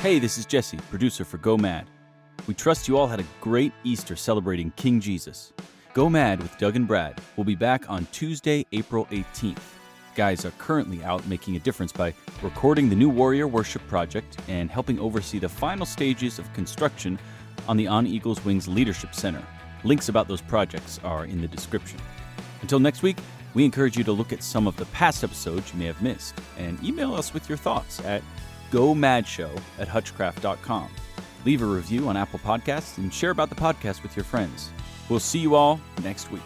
Hey, this is Jesse, producer for Go Mad. We trust you all had a great Easter celebrating King Jesus. Go Mad with Doug and Brad will be back on Tuesday, April 18th. Guys are currently out making a difference by recording the new Warrior Worship Project and helping oversee the final stages of construction on the On Eagles Wings Leadership Center. Links about those projects are in the description. Until next week, we encourage you to look at some of the past episodes you may have missed and email us with your thoughts at gomadshow at hutchcraft.com. Leave a review on Apple Podcasts and share about the podcast with your friends. We'll see you all next week.